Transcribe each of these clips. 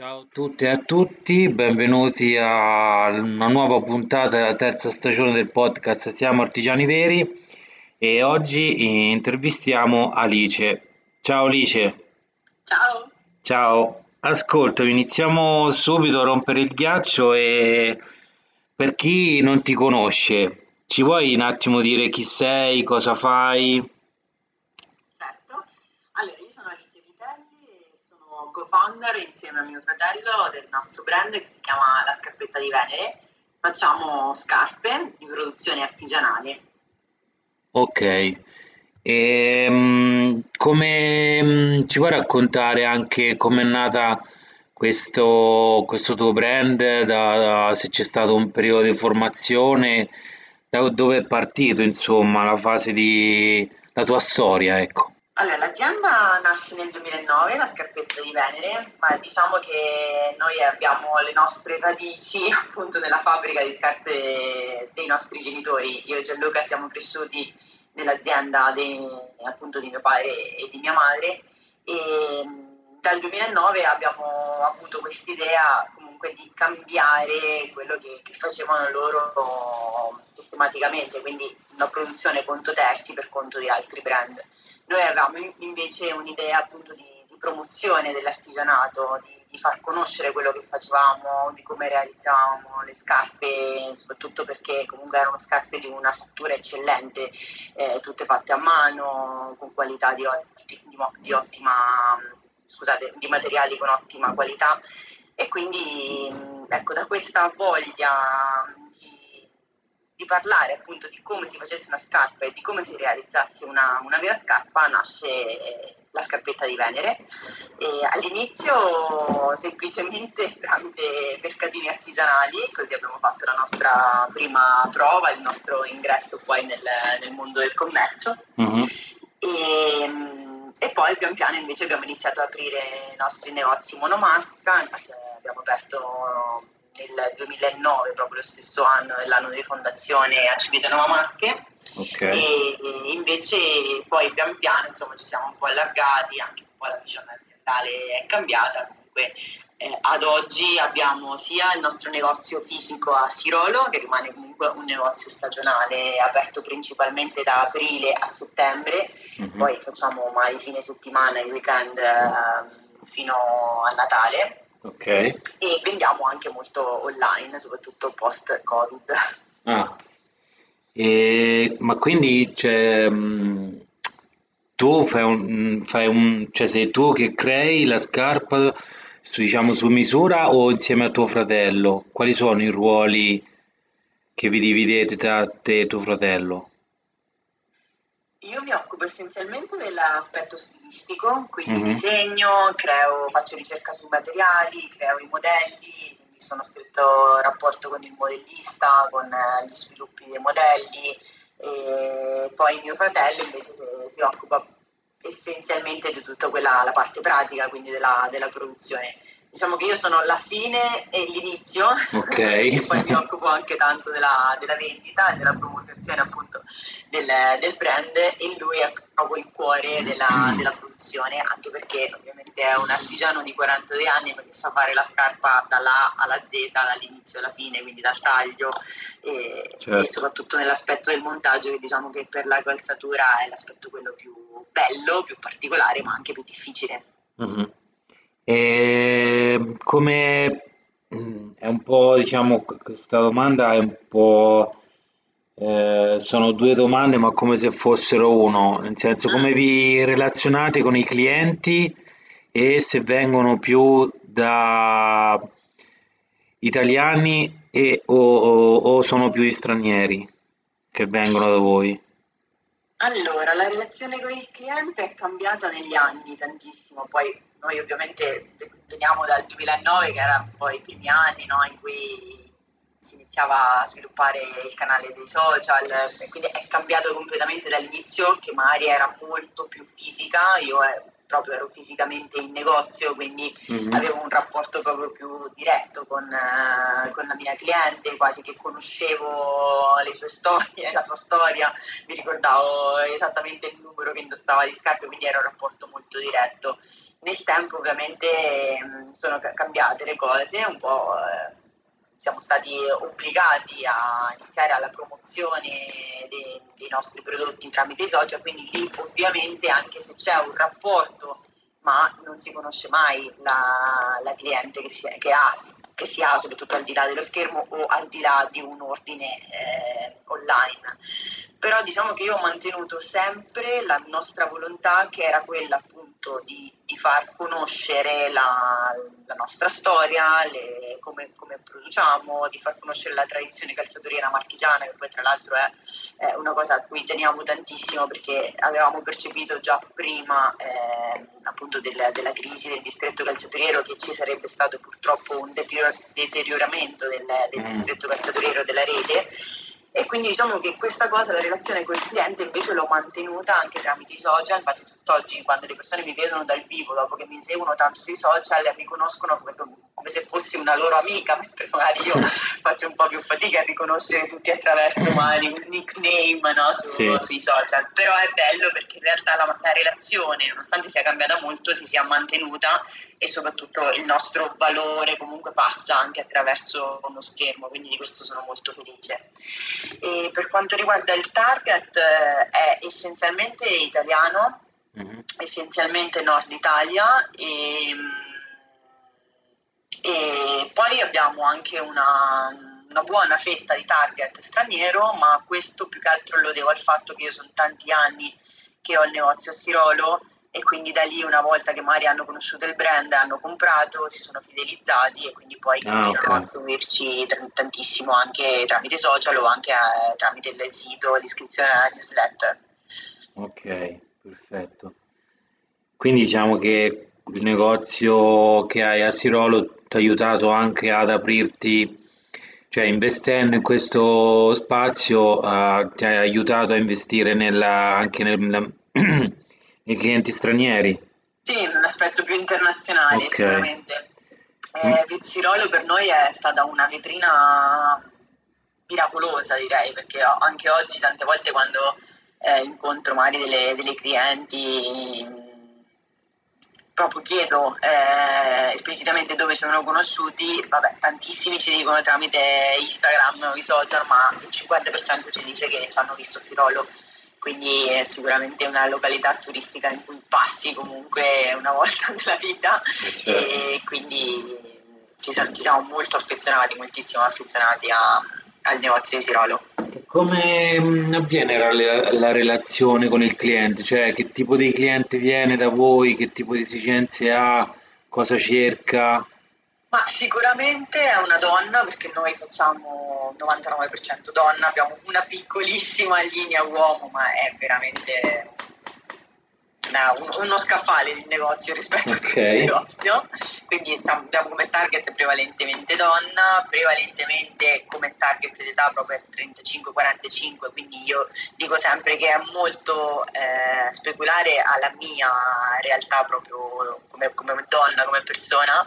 Ciao a tutte e a tutti, benvenuti a una nuova puntata della terza stagione del podcast Siamo Artigiani Veri e oggi intervistiamo Alice. Ciao Alice. Ciao. Ciao. Ascolta, iniziamo subito a rompere il ghiaccio e per chi non ti conosce, ci vuoi un attimo dire chi sei, cosa fai? Certo. Allora, io sono Alice Vitelli e sono co-founder insieme a mio fratello del nostro brand che si chiama La Scarpetta di Venere. Facciamo scarpe di produzione artigianale. Ok. E, um, come um, ci vuoi raccontare anche com'è nata questo, questo tuo brand, da, da, se c'è stato un periodo di formazione, da dove è partito, insomma, la fase di la tua storia, ecco. Allora, l'azienda nasce nel 2009, la scarpetta di Venere, ma diciamo che noi abbiamo le nostre radici appunto nella fabbrica di scarpe dei nostri genitori. Io e Gianluca siamo cresciuti nell'azienda dei, appunto di mio padre e di mia madre e dal 2009 abbiamo avuto quest'idea comunque di cambiare quello che, che facevano loro sistematicamente, quindi una produzione conto terzi per conto di altri brand. Noi avevamo invece un'idea appunto di, di promozione dell'artigianato, di, di, far conoscere quello che facevamo, di come realizzavamo le scarpe, soprattutto perché comunque erano scarpe di una fattura eccellente, eh, tutte fatte a mano, con qualità di, di, ottima, scusate, di materiali con ottima qualità. E quindi ecco da questa voglia di parlare appunto di come si facesse una scarpa e di come si realizzasse una, una vera scarpa nasce eh, la scarpetta di Venere. E all'inizio semplicemente tramite mercatini artigianali, così abbiamo fatto la nostra prima prova, il nostro ingresso poi nel, nel mondo del commercio. Mm-hmm. E, e, poi pian piano invece abbiamo iniziato ad aprire i nostri negozi monomarca, abbiamo aperto nel 2009, proprio lo stesso anno dell'anno di fondazione a Civitanova Marche. Okay. E, e, invece poi pian piano insomma, ci siamo un po' allargati, anche un po' la visione aziendale è cambiata. Comunque eh, ad oggi abbiamo sia il nostro negozio fisico a Sirolo, che rimane comunque un negozio stagionale aperto principalmente da aprile a settembre, mm-hmm. poi facciamo mai fine settimana e weekend eh, fino a Natale Ok. E vendiamo anche molto online, soprattutto post-Covid. Ah. E, ma quindi cioè, tu fai un, fai un, cioè sei tu che crei la scarpa su, diciamo su misura o insieme a tuo fratello? Quali sono i ruoli che vi dividete tra te e tuo fratello? Io mi occupo essenzialmente dell'aspetto stilistico, quindi mm-hmm. disegno, creo, faccio ricerca sui materiali, creo i modelli, quindi sono stretto rapporto con il modellista, con eh, gli sviluppi dei modelli e poi mio fratello invece si, si occupa essenzialmente di tutta quella la parte pratica, quindi della, della produzione diciamo che io sono la fine e l'inizio, okay. e poi mi occupo anche tanto della, della vendita e della promozione appunto del, del, brand e lui è proprio il cuore della, della, produzione, anche perché ovviamente è un artigiano di 42 anni che sa fare la scarpa dalla A alla Z, dall'inizio alla fine, quindi dal taglio e, certo. e soprattutto nell'aspetto del montaggio che diciamo che per la calzatura è l'aspetto quello più bello, più particolare ma anche più difficile. Mm-hmm. E come è un po', diciamo, questa domanda è un po', eh, sono due domande, ma come se fossero uno, nel senso come vi relazionate con i clienti e se vengono più da italiani e, o, o, o sono più stranieri che vengono da voi? Allora, la relazione con il cliente è cambiata negli anni tantissimo, poi noi ovviamente veniamo dal 2009 che era poi i primi anni no, in cui si iniziava a sviluppare il canale dei social, quindi è cambiato completamente dall'inizio che magari era molto più fisica, io eh, proprio ero fisicamente in negozio, quindi mm-hmm. avevo un rapporto proprio più diretto con, uh, con, la mia cliente, quasi che conoscevo le sue storie, la sua storia, mi ricordavo esattamente il numero che indossava di scarpe, quindi era un rapporto molto diretto. Nel tempo ovviamente mh, sono cambiate le cose, un po' eh, siamo stati obbligati a iniziare alla promozione dei, dei nostri prodotti tramite i social, quindi lì ovviamente anche se c'è un rapporto ma non si conosce mai la, la cliente che si, che, ha, che si, ha, soprattutto al di là dello schermo o al di là di un ordine eh, online. Però diciamo che io ho mantenuto sempre la nostra volontà che era quella appunto di, di far conoscere la, la nostra storia, le, come, come, produciamo, di far conoscere la tradizione calzatoriera marchigiana, che poi tra l'altro è, è, una cosa a cui teniamo tantissimo perché avevamo percepito già prima eh, appunto del, della crisi del distretto calzatoriero che ci sarebbe stato purtroppo un deterioramento del, del mm. distretto calzatoriero della rete e quindi diciamo che questa cosa, la relazione con il cliente invece l'ho mantenuta anche tramite i social, infatti tutt'oggi quando le persone mi vedono dal vivo, dopo che mi seguono tanto sui social, mi conoscono come, come se fossi una loro amica, mentre magari io faccio un po' più fatica a riconoscere tutti attraverso magari un nickname no, su, sì. sui social, però è bello perché in realtà la, la relazione, nonostante sia cambiata molto, si sia mantenuta e soprattutto il nostro valore comunque passa anche attraverso uno schermo, quindi di questo sono molto felice. E per quanto riguarda il target eh, è essenzialmente italiano, mm-hmm. essenzialmente Nord Italia e, e poi abbiamo anche una, una buona fetta di target straniero, ma questo più che altro lo devo al fatto che io sono tanti anni che ho il negozio a Sirolo e quindi da lì una volta che magari hanno conosciuto il brand, hanno comprato, si sono fidelizzati e quindi poi ah, continuano okay. a seguirci tantissimo anche tramite social o anche eh, tramite il sito, l'iscrizione alla newsletter. Ok, perfetto. Quindi diciamo che il negozio che hai a Sirolo ti ha aiutato anche ad aprirti, cioè investendo in questo spazio uh, ti ha aiutato a investire nella, anche nel, i clienti stranieri? Sì, un aspetto più internazionale okay. sicuramente. Eh, Cirolo per noi è stata una vetrina miracolosa direi, perché anche oggi tante volte quando eh, incontro magari delle, delle clienti proprio chiedo eh, esplicitamente dove sono conosciuti, vabbè, tantissimi ci dicono tramite Instagram o i social, ma il 50% ci dice che ci hanno visto Sirolo quindi è sicuramente una località turistica in cui passi comunque una volta nella vita eh, certo. e quindi ci siamo, ci siamo, molto affezionati, moltissimo affezionati a, al negozio di Tirolo. Come mm, avviene la, la, relazione con il cliente? Cioè che tipo di cliente viene da voi, che tipo di esigenze ha, cosa cerca? Ma sicuramente è una donna perché noi facciamo 99% donna, abbiamo una piccolissima linea uomo, ma è veramente una, uno scaffale di negozio rispetto okay. al negozio. Quindi abbiamo come target prevalentemente donna, prevalentemente come target d'età proprio 35-45, quindi io dico sempre che è molto eh, speculare alla mia realtà proprio come, come donna, come persona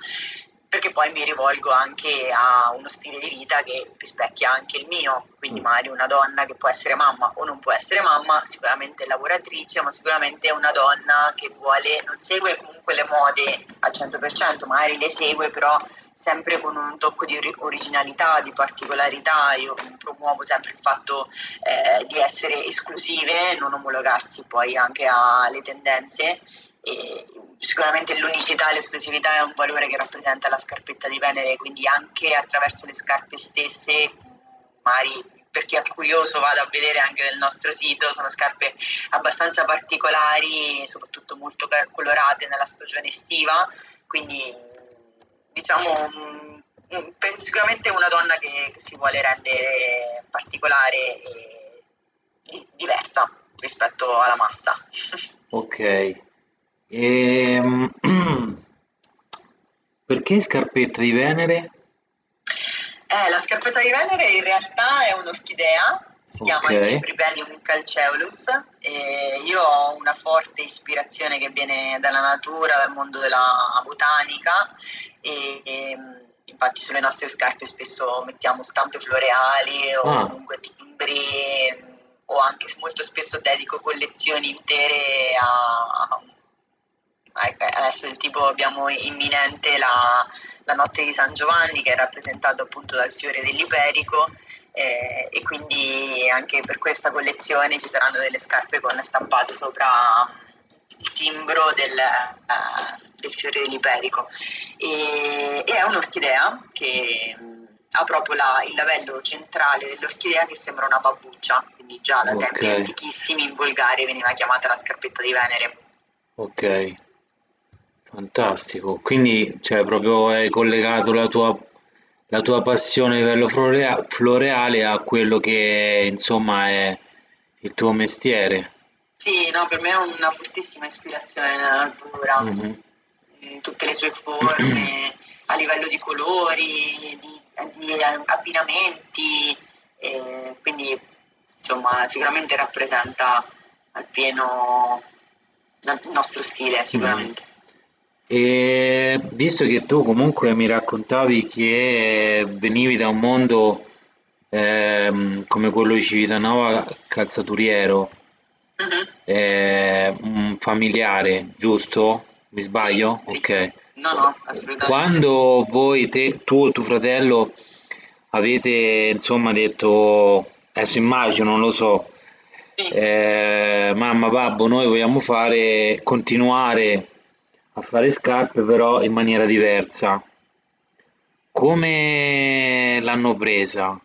perché poi mi rivolgo anche a uno stile di vita che rispecchia anche il mio, quindi mm. magari una donna che può essere mamma o non può essere mamma, sicuramente lavoratrice, ma sicuramente una donna che vuole, non segue comunque le mode al 100%, magari le segue però sempre con un tocco di originalità, di particolarità, io promuovo sempre il fatto eh, di essere esclusive, non omologarsi poi anche alle tendenze e sicuramente l'unicità e l'esclusività è un valore che rappresenta la scarpetta di Venere, quindi anche attraverso le scarpe stesse, magari per chi è curioso vada a vedere anche nel nostro sito, sono scarpe abbastanza particolari, soprattutto molto colorate nella stagione estiva, quindi diciamo penso sicuramente una donna che, che si vuole rendere particolare e diversa rispetto alla massa. Ok, ehm, perché scarpetta di Venere? Eh, la scarpetta di Venere in realtà è un'orchidea, si okay. chiama Cipripedium calceolus e io ho una forte ispirazione che viene dalla natura, dal mondo della botanica e, e ehm, infatti sulle nostre scarpe spesso mettiamo stampe floreali o ah. comunque timbri o anche molto spesso dedico collezioni intere a ecco, adesso del tipo abbiamo imminente la, la notte di San Giovanni che è rappresentato appunto dal fiore dell'Iperico eh, e quindi anche per questa collezione ci saranno delle scarpe con stampate sopra il timbro del, uh, del fiore dell'Iperico e, e è un'orchidea che ha proprio la, il lavello centrale dell'orchidea che sembra una babbuccia, quindi già da okay. tempi antichissimi in volgare veniva chiamata la scarpetta di Venere. Ok, fantastico. Quindi cioè, proprio hai collegato la tua, la tua passione a livello florea, floreale a quello che insomma è il tuo mestiere. Sì, no, per me è una fortissima ispirazione nella natura, mm-hmm. in tutte le sue forme, a livello di colori, di di abbinamenti, eh, quindi insomma sicuramente rappresenta appieno il nostro stile sicuramente. E visto che tu comunque mi raccontavi che venivi da un mondo eh, come quello di Civitanova calzaturiero, uh-huh. eh, un familiare, giusto? Mi sbaglio? Sì, ok. No, no, assolutamente. Quando voi, te, tu e tuo fratello avete insomma detto, adesso immagino, non lo so, sì. eh, mamma, babbo, noi vogliamo fare, continuare a fare scarpe però in maniera diversa. Come l'hanno presa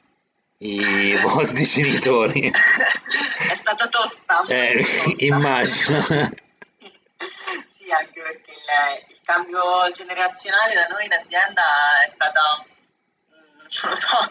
i vostri genitori? È stata tosta. Eh, immagino. sì, anche perché il, cambio generazionale da noi in azienda è stata mm, non lo so,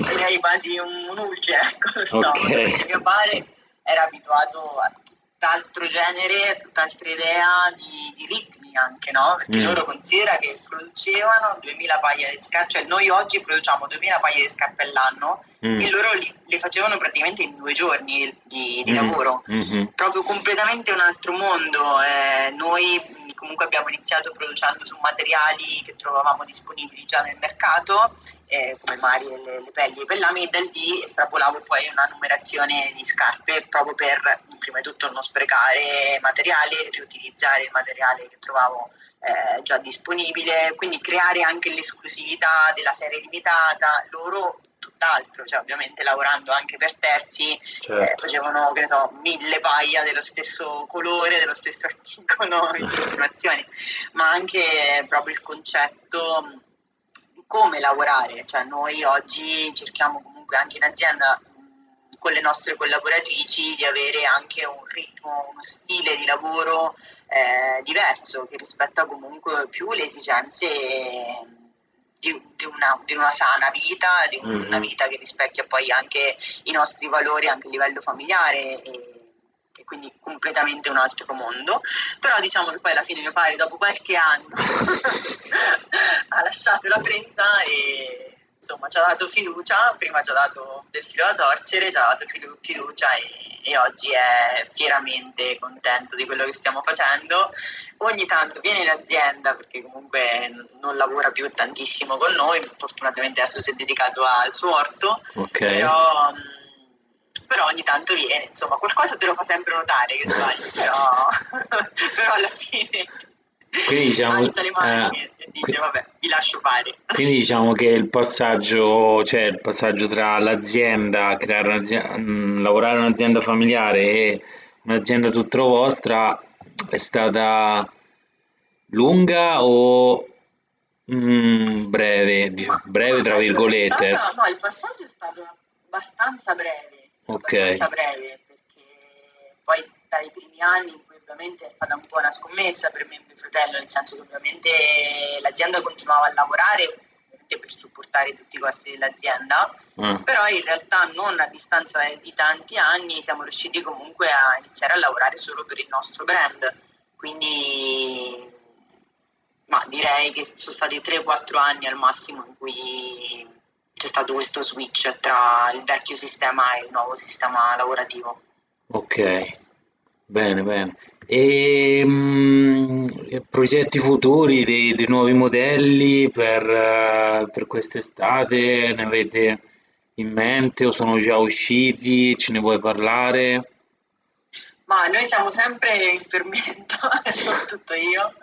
direi quasi un, ulce, ecco, lo so. Okay. Mio padre era abituato a tutt'altro genere, tutt'altra idea di, di ritmi anche, no? Perché mm. loro considera che producevano 2000 paia di scarpe, cioè noi oggi produciamo 2000 paia di scarpe all'anno mm. e loro li, le facevano praticamente in due giorni di, di mm. lavoro, mm-hmm. proprio completamente un altro mondo. Eh, noi comunque abbiamo iniziato producendo su materiali che trovavamo disponibili già nel mercato, eh, come maglie, le, le pelli e i pellami, e da lì estrapolavo poi una numerazione di scarpe proprio per prima di tutto non sprecare materiale, riutilizzare il materiale che trovavo eh, già disponibile, quindi creare anche l'esclusività della serie limitata. Loro tutt'altro, cioè ovviamente lavorando anche per terzi eh, certo. eh, facevano che so, mille paia dello stesso colore, dello stesso articolo in continuazione, ma anche proprio il concetto di come lavorare, cioè noi oggi cerchiamo comunque anche in azienda con le nostre collaboratrici di avere anche un ritmo, uno stile di lavoro eh, diverso che rispetta comunque più le esigenze di, di, una, di, una, sana vita, di un, mm-hmm. una vita che rispecchia poi anche i nostri valori anche a livello familiare e, e, quindi completamente un altro mondo. Però diciamo che poi alla fine mio padre dopo qualche anno ha lasciato la presa e insomma ci ha dato fiducia, prima ci ha dato del filo da torcere, ci ha dato fiducia e, e, oggi è fieramente contento di quello che stiamo facendo. Ogni tanto viene in azienda perché comunque non lavora più tantissimo con noi, fortunatamente adesso si è dedicato al suo orto, okay. però, però, ogni tanto viene, insomma qualcosa te lo fa sempre notare che sbagli, però, però alla fine quindi diciamo, alza le mani eh, e dice vabbè vi lascio fare. quindi diciamo che il passaggio cioè il passaggio tra l'azienda creare un'azienda, lavorare in un'azienda familiare e un'azienda tutta vostra è stata lunga o mm, breve? Diciamo, breve tra virgolette no il passaggio è stato abbastanza breve. Ok. Abbastanza breve perché poi dai primi anni ovviamente è stata un po' una scommessa per me e mio fratello, nel senso che ovviamente l'azienda continuava a lavorare per supportare tutti i costi dell'azienda, mm. però in realtà non a distanza di tanti anni siamo riusciti comunque a iniziare a lavorare solo per il nostro brand. Quindi ma direi che sono stati 3-4 anni al massimo in cui c'è stato questo switch tra il vecchio sistema e il nuovo sistema lavorativo. Ok, bene, bene. E mh, progetti futuri dei, dei nuovi modelli per, uh, per quest'estate? Ne avete in mente o sono già usciti? Ce ne vuoi parlare? Ma noi siamo sempre in fermento, soprattutto io.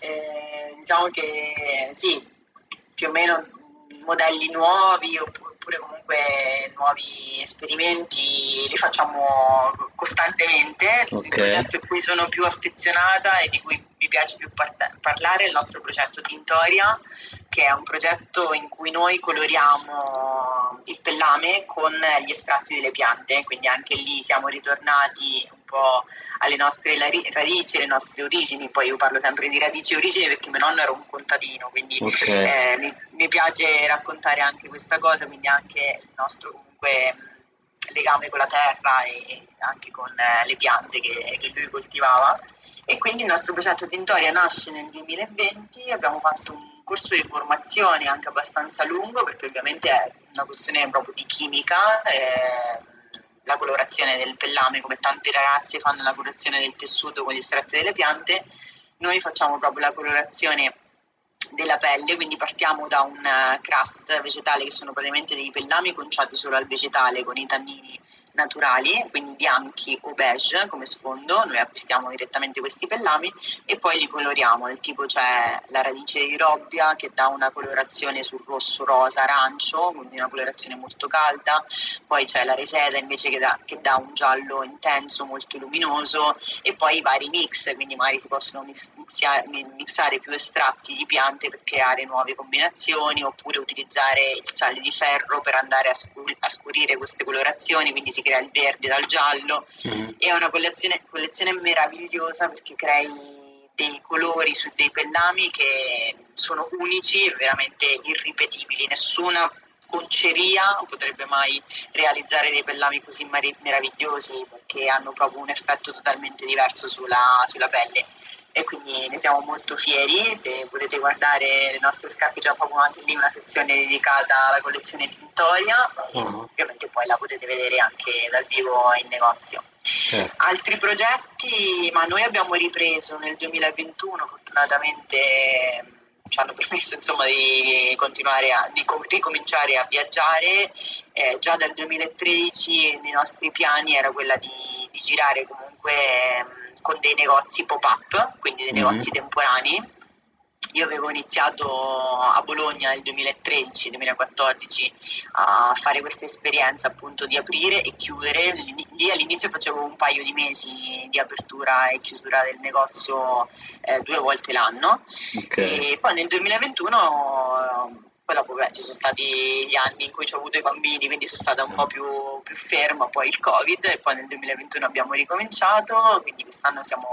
Eh, diciamo che sì, più o meno modelli nuovi oppure comunque nuovi esperimenti li facciamo costantemente. Okay. Il progetto a cui sono più affezionata e di cui mi piace più par- parlare il nostro progetto Tintoria, che è un progetto in cui noi coloriamo il pellame con gli estratti delle piante, quindi anche lì siamo ritornati un po' alle nostre radici, alle nostre origini, poi io parlo sempre di radici e origini perché mio nonno era un contadino, quindi okay. eh, mi, mi, piace raccontare anche questa cosa, quindi anche il nostro comunque legame con la terra e anche con eh, le piante che, che lui coltivava. E quindi il nostro progetto Tintoria nasce nel 2020, abbiamo fatto un corso di formazione anche abbastanza lungo perché ovviamente è una questione proprio di chimica, eh, la colorazione del pellame come tante ragazze fanno la colorazione del tessuto con gli estratti delle piante, noi facciamo proprio la colorazione della pelle, quindi partiamo da un crust vegetale che sono praticamente dei pellami conciati solo al vegetale con i tannini naturali, quindi bianchi o beige come sfondo, noi acquistiamo direttamente questi pellami e poi li coloriamo, del tipo c'è la radice di robbia che dà una colorazione sul rosso, rosa, arancio, quindi una colorazione molto calda, poi c'è la reseda invece che dà, che dà un giallo intenso, molto luminoso e poi i vari mix, quindi magari si possono mixare, mixare più estratti di piante per creare nuove combinazioni oppure utilizzare il sale di ferro per andare a, scur- a scurire queste colorazioni, quindi si crea il verde dal giallo. Mm. È una collezione, collezione meravigliosa perché crei dei colori su dei pellami che sono unici e veramente irripetibili. Nessuna conceria potrebbe mai realizzare dei pellami così meravigliosi perché hanno proprio un effetto totalmente diverso sulla, sulla pelle e quindi ne siamo molto fieri. Se volete guardare le nostre scarpe già proprio avanti lì una sezione dedicata alla collezione Tintoria, uh-huh. ovviamente poi la potete vedere anche dal vivo in negozio. Certo. Altri progetti, ma noi abbiamo ripreso nel 2021, fortunatamente ci hanno permesso insomma, di continuare a di ricominciare a viaggiare. Eh, già dal 2013 nei nostri piani era quella di, di girare comunque con dei negozi pop-up, quindi dei mm-hmm. negozi temporanei. Io avevo iniziato a Bologna nel 2013-2014 a fare questa esperienza appunto di aprire e chiudere. Lì all'inizio facevo un paio di mesi di apertura e chiusura del negozio eh, due volte l'anno okay. e poi nel 2021 poi dopo beh, ci sono stati gli anni in cui ho avuto i bambini, quindi sono stata un po' più, più ferma, poi il Covid e poi nel 2021 abbiamo ricominciato, quindi quest'anno siamo,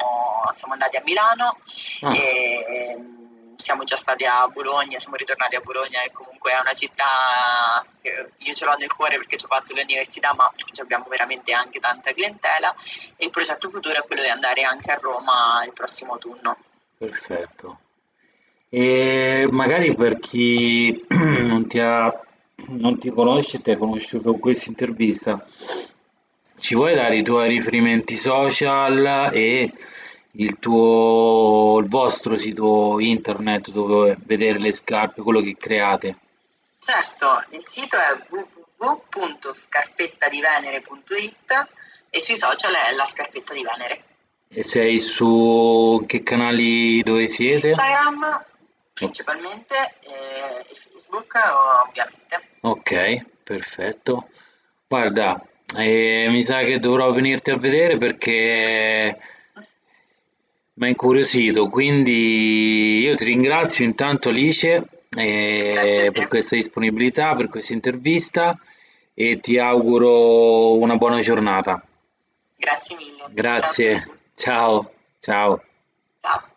siamo andati a Milano ah. e ehm, siamo già stati a Bologna, siamo ritornati a Bologna e comunque è una città che io ce l'ho nel cuore perché ci ho fatto l'università, ma perché abbiamo veramente anche tanta clientela e il progetto futuro è quello di andare anche a Roma il prossimo autunno. Perfetto. E magari per chi non ti ha, non ti conosce, ti ha conosciuto con questa intervista, ci vuoi dare i tuoi riferimenti social e il tuo, il vostro sito internet dove vedere le scarpe, quello che create? Certo, il sito è www.scarpettadivenere.it e sui social è la scarpetta di Venere. E sei su che canali dove siete? Instagram principalmente e Facebook ovviamente. Ok, perfetto. Guarda, eh, mi sa che dovrò venirti a vedere perché mi ha incuriosito, quindi io ti ringrazio intanto Alice eh, per questa disponibilità, per questa intervista e ti auguro una buona giornata. Grazie mille. Grazie, ciao, ciao. ciao.